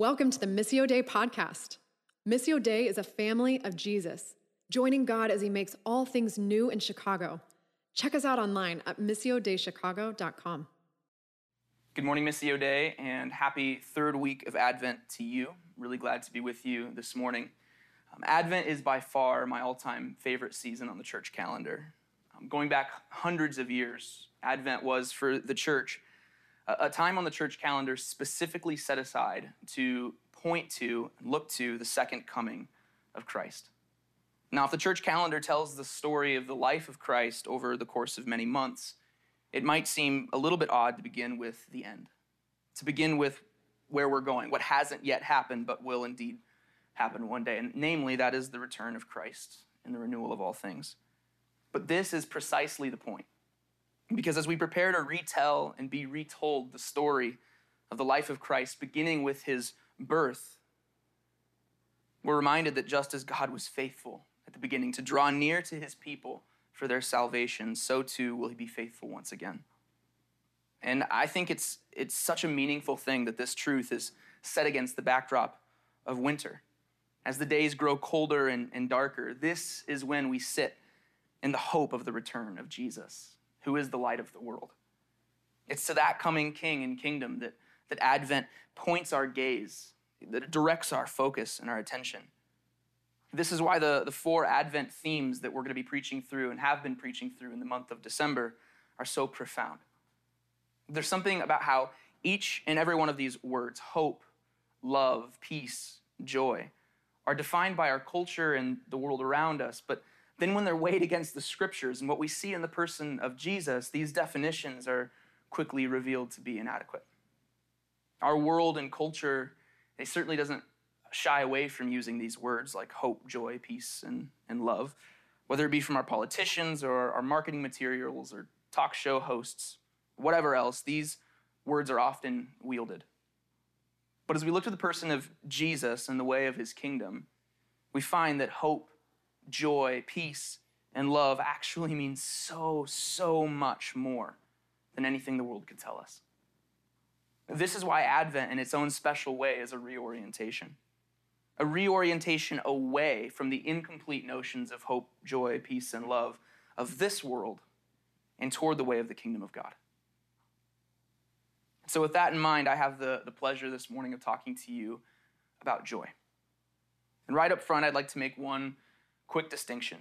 Welcome to the Missio Dei podcast. Missio Dei is a family of Jesus, joining God as he makes all things new in Chicago. Check us out online at missiodeichicago.com. Good morning, Missio Dei, and happy third week of Advent to you. Really glad to be with you this morning. Um, Advent is by far my all time favorite season on the church calendar. Um, going back hundreds of years, Advent was for the church a, time on the church calendar specifically set aside to point to and look to the second coming of Christ. Now, if the church calendar tells the story of the life of Christ over the course of many months, it might seem a little bit odd to begin with the end, to begin with where we're going, what hasn't yet happened but will indeed happen one day. And namely, that is the return of Christ and the renewal of all things. But this is precisely the point. Because as we prepare to retell and be retold the story of the life of Christ, beginning with his birth, we're reminded that just as God was faithful at the beginning to draw near to his people for their salvation, so too will he be faithful once again. And I think it's, it's such a meaningful thing that this truth is set against the backdrop of winter. As the days grow colder and, and darker, this is when we sit in the hope of the return of Jesus who is the light of the world. It's to that coming king and kingdom that, that Advent points our gaze, that it directs our focus and our attention. This is why the, the four Advent themes that we're going to be preaching through and have been preaching through in the month of December are so profound. There's something about how each and every one of these words, hope, love, peace, joy, are defined by our culture and the world around us, but then, when they're weighed against the scriptures and what we see in the person of Jesus, these definitions are quickly revealed to be inadequate. Our world and culture, it certainly doesn't shy away from using these words like hope, joy, peace, and, and love, whether it be from our politicians or our marketing materials or talk show hosts, whatever else, these words are often wielded. But as we look to the person of Jesus and the way of his kingdom, we find that hope joy, peace, and love actually means so, so much more than anything the world could tell us. This is why Advent, in its own special way, is a reorientation. A reorientation away from the incomplete notions of hope, joy, peace, and love of this world and toward the way of the kingdom of God. So, with that in mind, I have the, the pleasure this morning of talking to you about joy. And right up front, I'd like to make one quick distinction.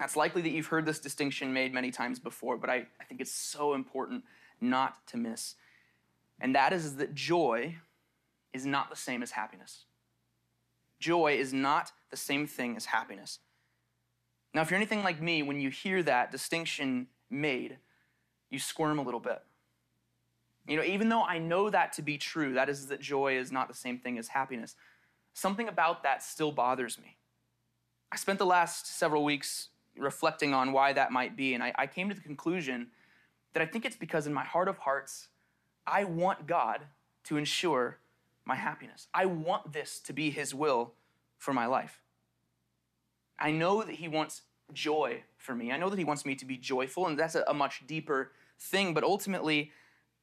That's likely that you've heard this distinction made many times before, but I, I think it's so important not to miss. And that is that joy is not the same as happiness. Joy is not the same thing as happiness. Now, if you're anything like me, when you hear that distinction made, you squirm a little bit. You know, even though I know that to be true, that is that joy is not the same thing as happiness, something about that still bothers me. I spent the last several weeks reflecting on why that might be, and I, I came to the conclusion that I think it's because in my heart of hearts, I want God to ensure my happiness. I want this to be His will for my life. I know that He wants joy for me. I know that He wants me to be joyful, and that's a, a much deeper thing. But ultimately,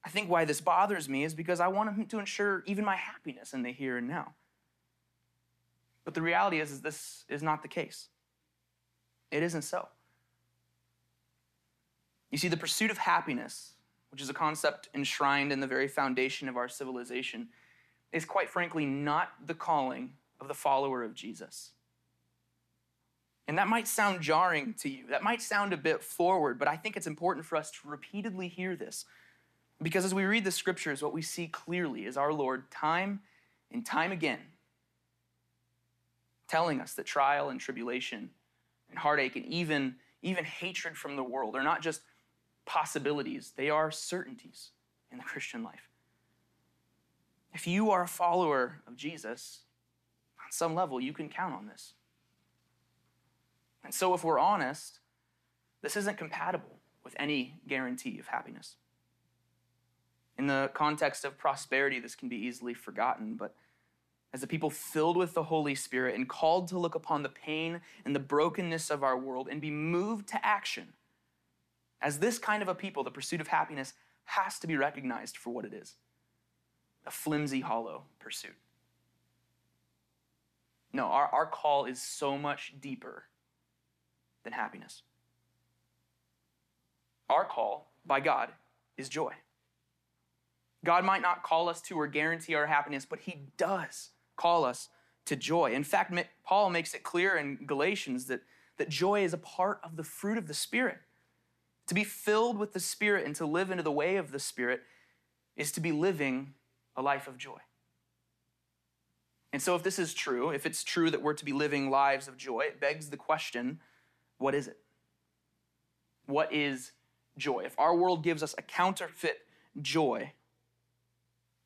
I think why this bothers me is because I want Him to ensure even my happiness in the here and now. But the reality is, is this is not the case. It isn't so. You see, the pursuit of happiness, which is a concept enshrined in the very foundation of our civilization, is quite frankly not the calling of the follower of Jesus. And that might sound jarring to you. That might sound a bit forward, but I think it's important for us to repeatedly hear this. Because as we read the scriptures, what we see clearly is our Lord, time and time again, telling us that trial and tribulation and heartache and even, even hatred from the world are not just possibilities, they are certainties in the Christian life. If you are a follower of Jesus, on some level, you can count on this. And so, if we're honest, this isn't compatible with any guarantee of happiness. In the context of prosperity, this can be easily forgotten, but as a people filled with the Holy Spirit and called to look upon the pain and the brokenness of our world and be moved to action. As this kind of a people, the pursuit of happiness has to be recognized for what it is a flimsy, hollow pursuit. No, our, our call is so much deeper than happiness. Our call by God is joy. God might not call us to or guarantee our happiness, but He does call us to joy. In fact, Paul makes it clear in Galatians that, that joy is a part of the fruit of the Spirit. To be filled with the Spirit and to live into the way of the Spirit is to be living a life of joy. And so, if this is true, if it's true that we're to be living lives of joy, it begs the question what is it? What is joy? If our world gives us a counterfeit joy,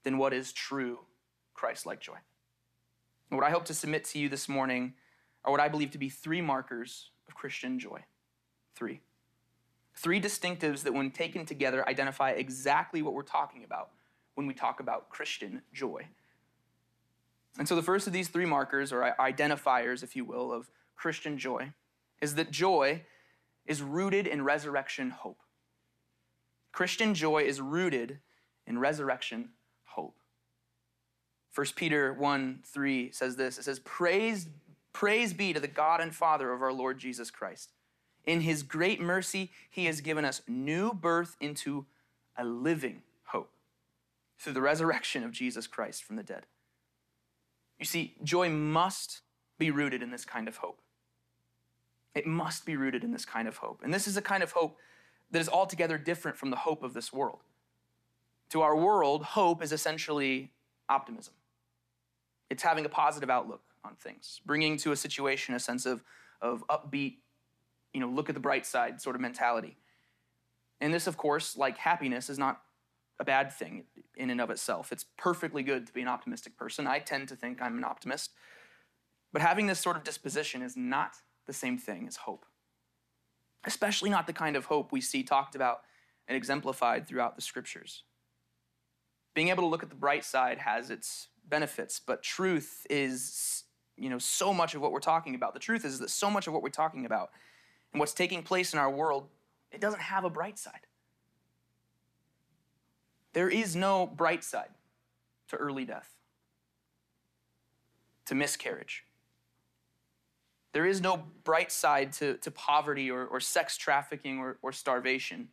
then what is true Christ like joy? What I hope to submit to you this morning are what I believe to be three markers of Christian joy. Three. Three distinctives that, when taken together, identify exactly what we're talking about when we talk about Christian joy. And so, the first of these three markers, or identifiers, if you will, of Christian joy, is that joy is rooted in resurrection hope. Christian joy is rooted in resurrection. 1 Peter 1 3 says this it says, Praise, praise be to the God and Father of our Lord Jesus Christ in his great mercy, he has given us new birth into a living hope through the resurrection of Jesus Christ from the dead. You see, joy must be rooted in this kind of hope. It must be rooted in this kind of hope. And this is a kind of hope that is altogether different from the hope of this world. To our world, hope is essentially optimism. It's having a positive outlook on things, bringing to a situation a sense of, of upbeat you know, look at the bright side sort of mentality. And this, of course, like happiness, is not a bad thing in and of itself. It's perfectly good to be an optimistic person. I tend to think I'm an optimist. But having this sort of disposition is not the same thing as hope, especially not the kind of hope we see talked about and exemplified throughout the scriptures. Being able to look at the bright side has its benefits, but truth is, you know, so much of what we're talking about. The truth is that so much of what we're talking about and what's taking place in our world, it doesn't have a bright side. There is no bright side to early death, to miscarriage. There is no bright side to, to poverty or, or sex trafficking or, or starvation.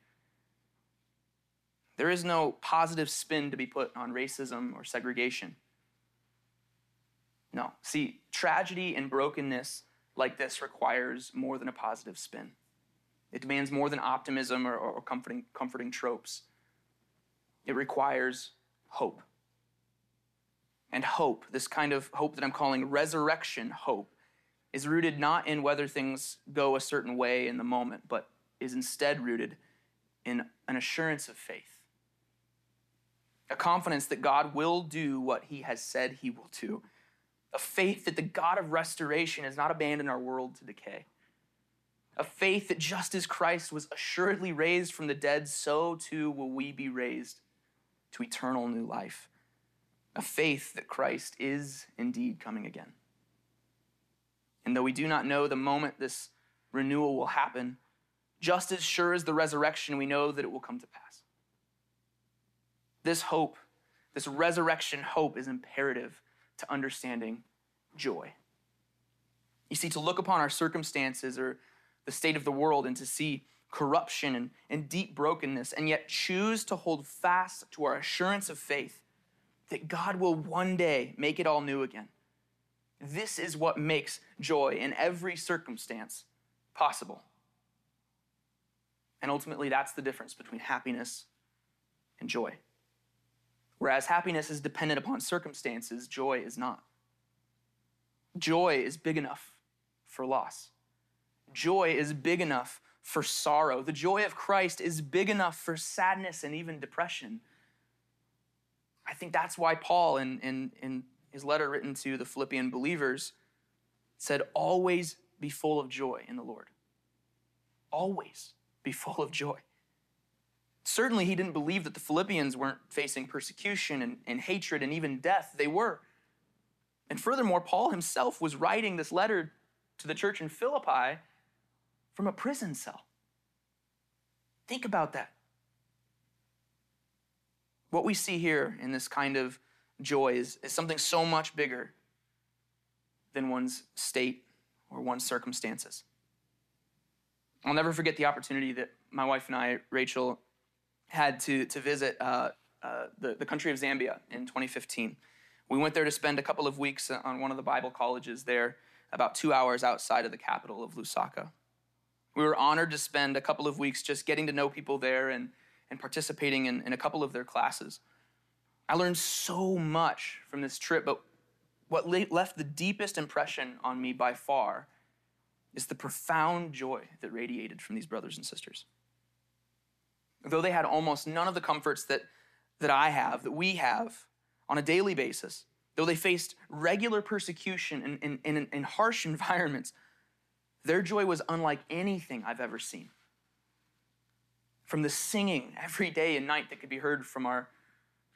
There is no positive spin to be put on racism or segregation. No. See, tragedy and brokenness like this requires more than a positive spin. It demands more than optimism or, or comforting, comforting tropes. It requires hope. And hope, this kind of hope that I'm calling resurrection hope, is rooted not in whether things go a certain way in the moment, but is instead rooted in an assurance of faith. A confidence that God will do what he has said he will do a faith that the God of restoration has not abandoned our world to decay, a faith that just as Christ was assuredly raised from the dead, so too will we be raised to eternal new life, a faith that Christ is indeed coming again. And though we do not know the moment this renewal will happen, just as sure as the resurrection, we know that it will come to pass. This hope, this resurrection hope, is imperative to understanding joy. You see, to look upon our circumstances or the state of the world and to see corruption and, and deep brokenness, and yet choose to hold fast to our assurance of faith that God will one day make it all new again. This is what makes joy in every circumstance possible. And ultimately, that's the difference between happiness and joy. Whereas happiness is dependent upon circumstances, joy is not. Joy is big enough for loss. Joy is big enough for sorrow. The joy of Christ is big enough for sadness and even depression. I think that's why Paul, in, in, in his letter written to the Philippian believers, said, Always be full of joy in the Lord. Always be full of joy. Certainly, he didn't believe that the Philippians weren't facing persecution and, and hatred and even death. They were. And furthermore, Paul himself was writing this letter to the church in Philippi from a prison cell. Think about that. What we see here in this kind of joy is, is something so much bigger than one's state or one's circumstances. I'll never forget the opportunity that my wife and I, Rachel, had to, to visit uh, uh, the, the country of Zambia in 2015. We went there to spend a couple of weeks on one of the Bible colleges there, about two hours outside of the capital of Lusaka. We were honored to spend a couple of weeks just getting to know people there and, and participating in, in a couple of their classes. I learned so much from this trip, but what left the deepest impression on me by far is the profound joy that radiated from these brothers and sisters. Though they had almost none of the comforts that, that I have, that we have on a daily basis, though they faced regular persecution in, in, in, in harsh environments, their joy was unlike anything I've ever seen. From the singing every day and night that could be heard from our,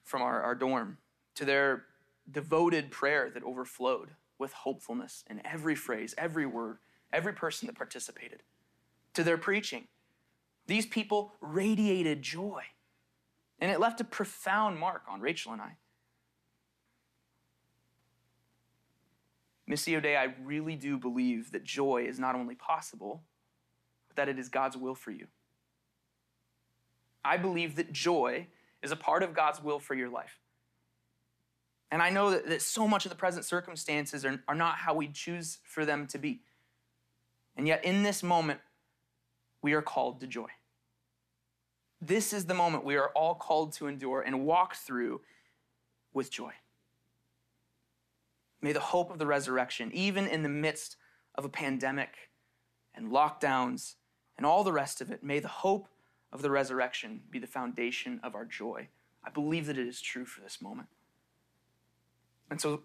from our, our dorm, to their devoted prayer that overflowed with hopefulness in every phrase, every word, every person that participated, to their preaching. These people radiated joy. And it left a profound mark on Rachel and I. Missio Dei, I really do believe that joy is not only possible, but that it is God's will for you. I believe that joy is a part of God's will for your life. And I know that, that so much of the present circumstances are, are not how we choose for them to be. And yet, in this moment, we are called to joy. This is the moment we are all called to endure and walk through with joy. May the hope of the resurrection, even in the midst of a pandemic and lockdowns and all the rest of it, may the hope of the resurrection be the foundation of our joy. I believe that it is true for this moment. And so,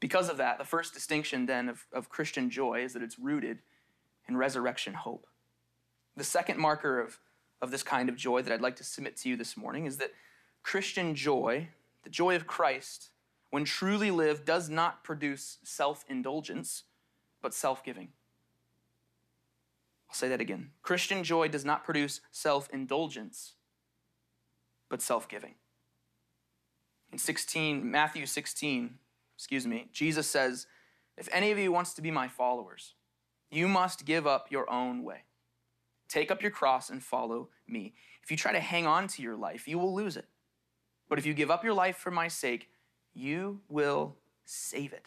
because of that, the first distinction then of, of Christian joy is that it's rooted in resurrection hope. The second marker of, of this kind of joy that I'd like to submit to you this morning is that Christian joy, the joy of Christ, when truly lived, does not produce self indulgence, but self giving. I'll say that again. Christian joy does not produce self indulgence, but self giving. In 16, Matthew 16, excuse me, Jesus says, If any of you wants to be my followers, you must give up your own way. Take up your cross and follow me. If you try to hang on to your life, you will lose it. But if you give up your life for my sake, you will save it.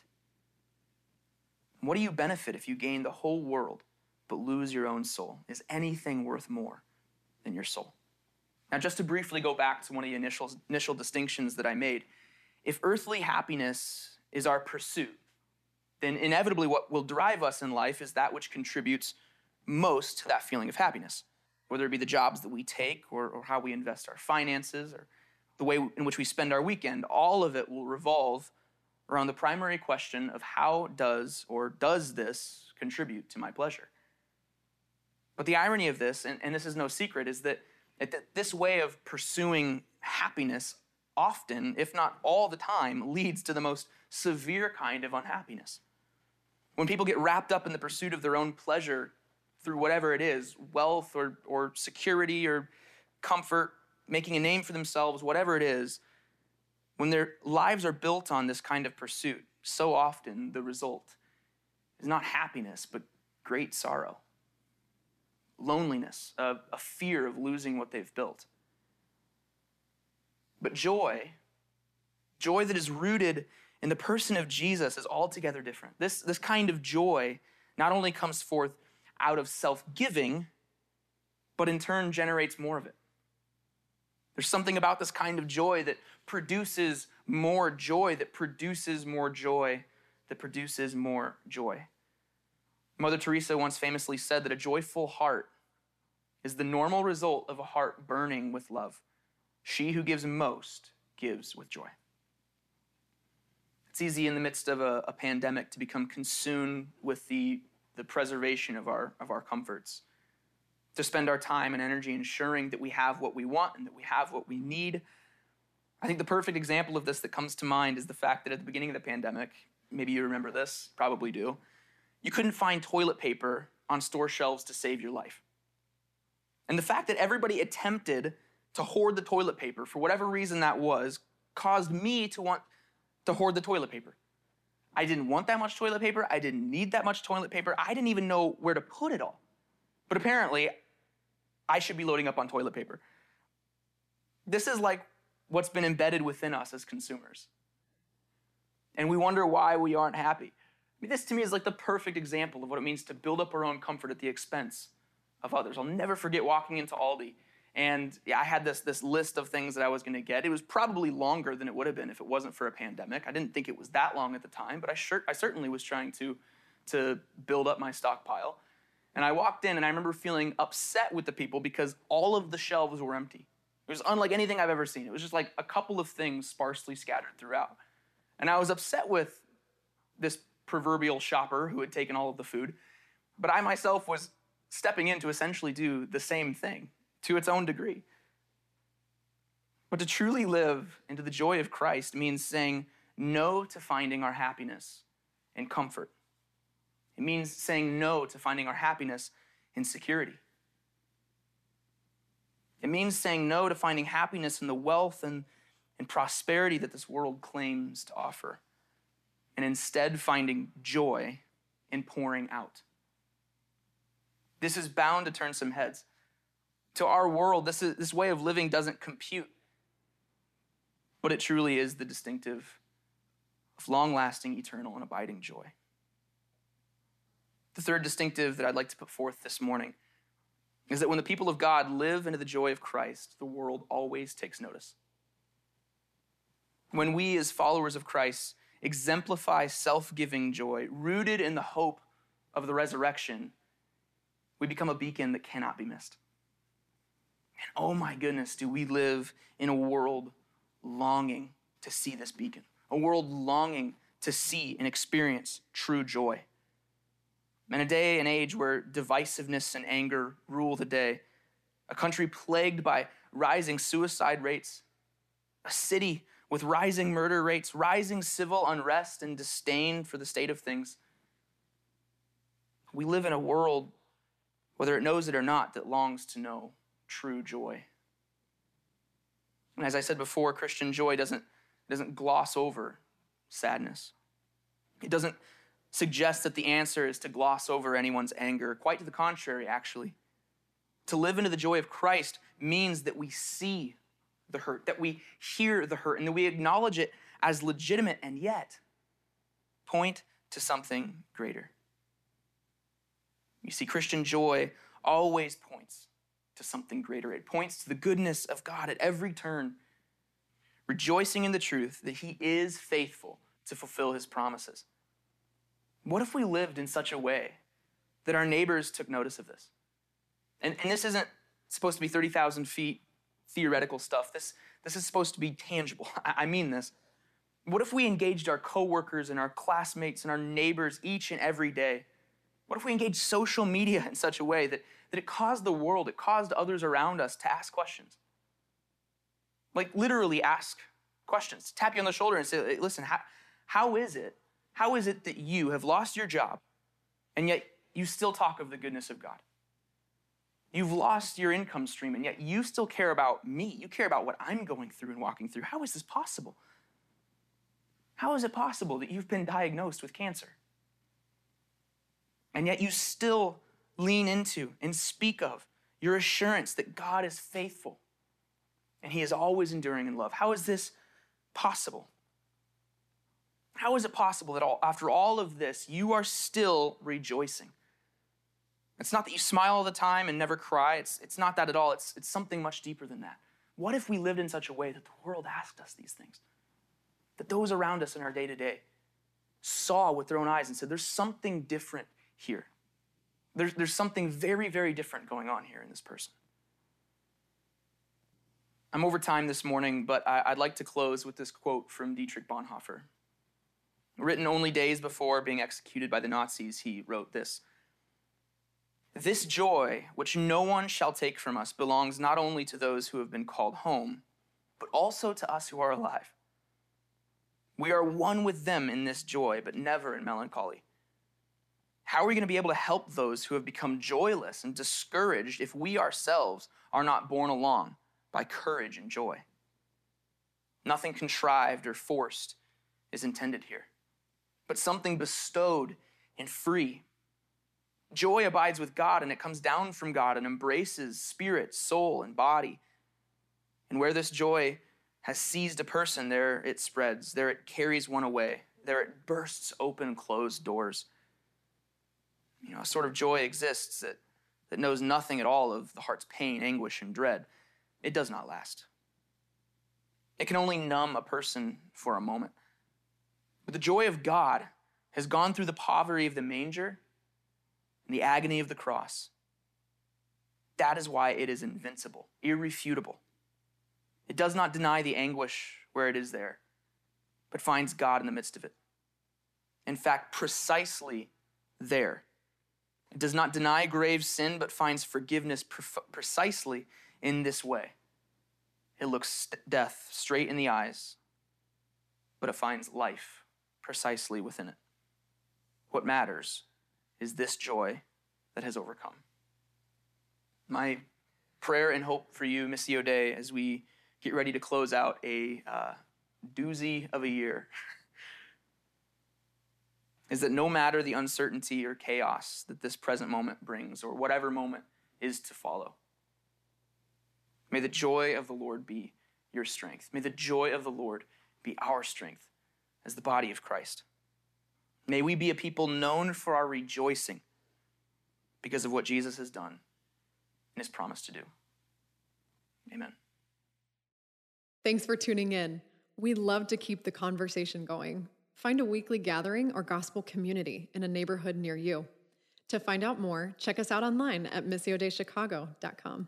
What do you benefit if you gain the whole world but lose your own soul? Is anything worth more than your soul? Now, just to briefly go back to one of the initial, initial distinctions that I made, if earthly happiness is our pursuit, then inevitably what will drive us in life is that which contributes most that feeling of happiness, whether it be the jobs that we take or, or how we invest our finances or the way in which we spend our weekend. All of it will revolve around the primary question of how does or does this contribute to my pleasure? But the irony of this, and, and this is no secret, is that, that this way of pursuing happiness often, if not all the time, leads to the most severe kind of unhappiness. When people get wrapped up in the pursuit of their own pleasure through whatever it is wealth or, or security or comfort, making a name for themselves, whatever it is when their lives are built on this kind of pursuit, so often the result is not happiness, but great sorrow, loneliness, a, a fear of losing what they've built. But joy, joy that is rooted in the person of Jesus, is altogether different. This, this kind of joy not only comes forth out of self giving, but in turn generates more of it. There's something about this kind of joy that produces more joy, that produces more joy, that produces more joy. Mother Teresa once famously said that a joyful heart is the normal result of a heart burning with love. She who gives most gives with joy. It's easy in the midst of a, a, pandemic to become consumed with the, the preservation of our, of our comforts, to spend our time and energy ensuring that we have what we want and that we have what we need. I think the perfect example of this that comes to mind is the fact that at the beginning of the pandemic, maybe you remember this, probably do, you couldn't find toilet paper on store shelves to save your life. And the fact that everybody attempted to hoard the toilet paper for whatever reason that was caused me to want to hoard the toilet paper. I didn't want that much toilet paper. I didn't need that much toilet paper. I didn't even know where to put it all. But apparently, I should be loading up on toilet paper. This is like what's been embedded within us as consumers. And we wonder why we aren't happy. I mean, this to me is like the perfect example of what it means to build up our own comfort at the expense of others. I'll never forget walking into Aldi and I had this, this list of things that I was going to get. It was probably longer than it would have been if it wasn't for a pandemic. I didn't think it was that long at the time, but I, sure, I certainly was trying to, to build up my stockpile. And I walked in and I remember feeling upset with the people because all of the shelves were empty. It was unlike anything I've ever seen. It was just like a couple of things sparsely scattered throughout. And I was upset with this proverbial shopper who had taken all of the food, but I myself was stepping in to essentially do the same thing to its own degree. But to truly live into the joy of Christ means saying no to finding our happiness and comfort. It means saying no to finding our happiness in security. It means saying no to finding happiness in the wealth and, and prosperity that this world claims to offer, and instead finding joy in pouring out. This is bound to turn some heads to our world, this, is, this way of living doesn't compute. But it truly is the distinctive of long lasting, eternal, and abiding joy. The third distinctive that I'd like to put forth this morning is that when the people of God live into the joy of Christ, the world always takes notice. When we, as followers of Christ, exemplify self giving joy, rooted in the hope of the resurrection, we become a beacon that cannot be missed. And oh my goodness, do we live in a world longing to see this beacon, a world longing to see and experience true joy. In a day and age where divisiveness and anger rule the day, a country plagued by rising suicide rates, a city with rising murder rates, rising civil unrest and disdain for the state of things. We live in a world, whether it knows it or not, that longs to know true joy. And as I said before, Christian joy doesn't, doesn't gloss over sadness. It doesn't suggest that the answer is to gloss over anyone's anger. Quite to the contrary, actually. To live into the joy of Christ means that we see the hurt, that we hear the hurt, and that we acknowledge it as legitimate and yet point to something greater. You see, Christian joy always points to something greater. It points to the goodness of God at every turn, rejoicing in the truth that He is faithful to fulfill His promises. What if we lived in such a way that our neighbors took notice of this? And, and this isn't supposed to be 30,000 feet theoretical stuff. This, this is supposed to be tangible. I, I mean this. What if we engaged our coworkers and our classmates and our neighbors each and every day? What if we engaged social media in such a way that that it caused the world, it caused others around us to ask questions. Like literally ask questions, tap you on the shoulder and say, listen, how, how is it? How is it that you have lost your job and yet you still talk of the goodness of God? You've lost your income stream and yet you still care about me. You care about what I'm going through and walking through. How is this possible? How is it possible that you've been diagnosed with cancer? And yet you still lean into and speak of your assurance that God is faithful and He is always enduring in love. How is this possible? How is it possible that all, after all of this, you are still rejoicing? It's not that you smile all the time and never cry. It's, it's not that at all. It's, it's something much deeper than that. What if we lived in such a way that the world asked us these things? That those around us in our day to day saw with their own eyes and said, There's something different here. There's, there's something very, very different going on here in this person. I'm over time this morning, but I, would like to close with this quote from Dietrich Bonhoeffer. Written only days before being executed by the Nazis, he wrote this This joy, which no one shall take from us, belongs not only to those who have been called home, but also to us who are alive. We are one with them in this joy, but never in melancholy. How are we going to be able to help those who have become joyless and discouraged if we ourselves are not borne along by courage and joy? Nothing contrived or forced is intended here, but something bestowed and free. Joy abides with God and it comes down from God and embraces spirit, soul, and body. And where this joy has seized a person, there it spreads, there it carries one away, there it bursts open closed doors. You know, a sort of joy exists that, that knows nothing at all of the heart's pain, anguish, and dread. It does not last. It can only numb a person for a moment. But the joy of God has gone through the poverty of the manger and the agony of the cross. That is why it is invincible, irrefutable. It does not deny the anguish where it is there, but finds God in the midst of it. In fact, precisely there. It does not deny grave sin, but finds forgiveness precisely in this way. It looks death straight in the eyes, but it finds life precisely within it. What matters is this joy that has overcome. My prayer and hope for you, Missio Dei, as we get ready to close out a uh, doozy of a year, is that no matter the uncertainty or chaos that this present moment brings, or whatever moment is to follow, may the joy of the Lord be your strength. May the joy of the Lord be our strength as the body of Christ. May we be a people known for our rejoicing because of what Jesus has done and his promise to do. Amen. Thanks for tuning in. We love to keep the conversation going. Find a weekly gathering or gospel community in a neighborhood near you. To find out more, check us out online at missiodeichicago.com.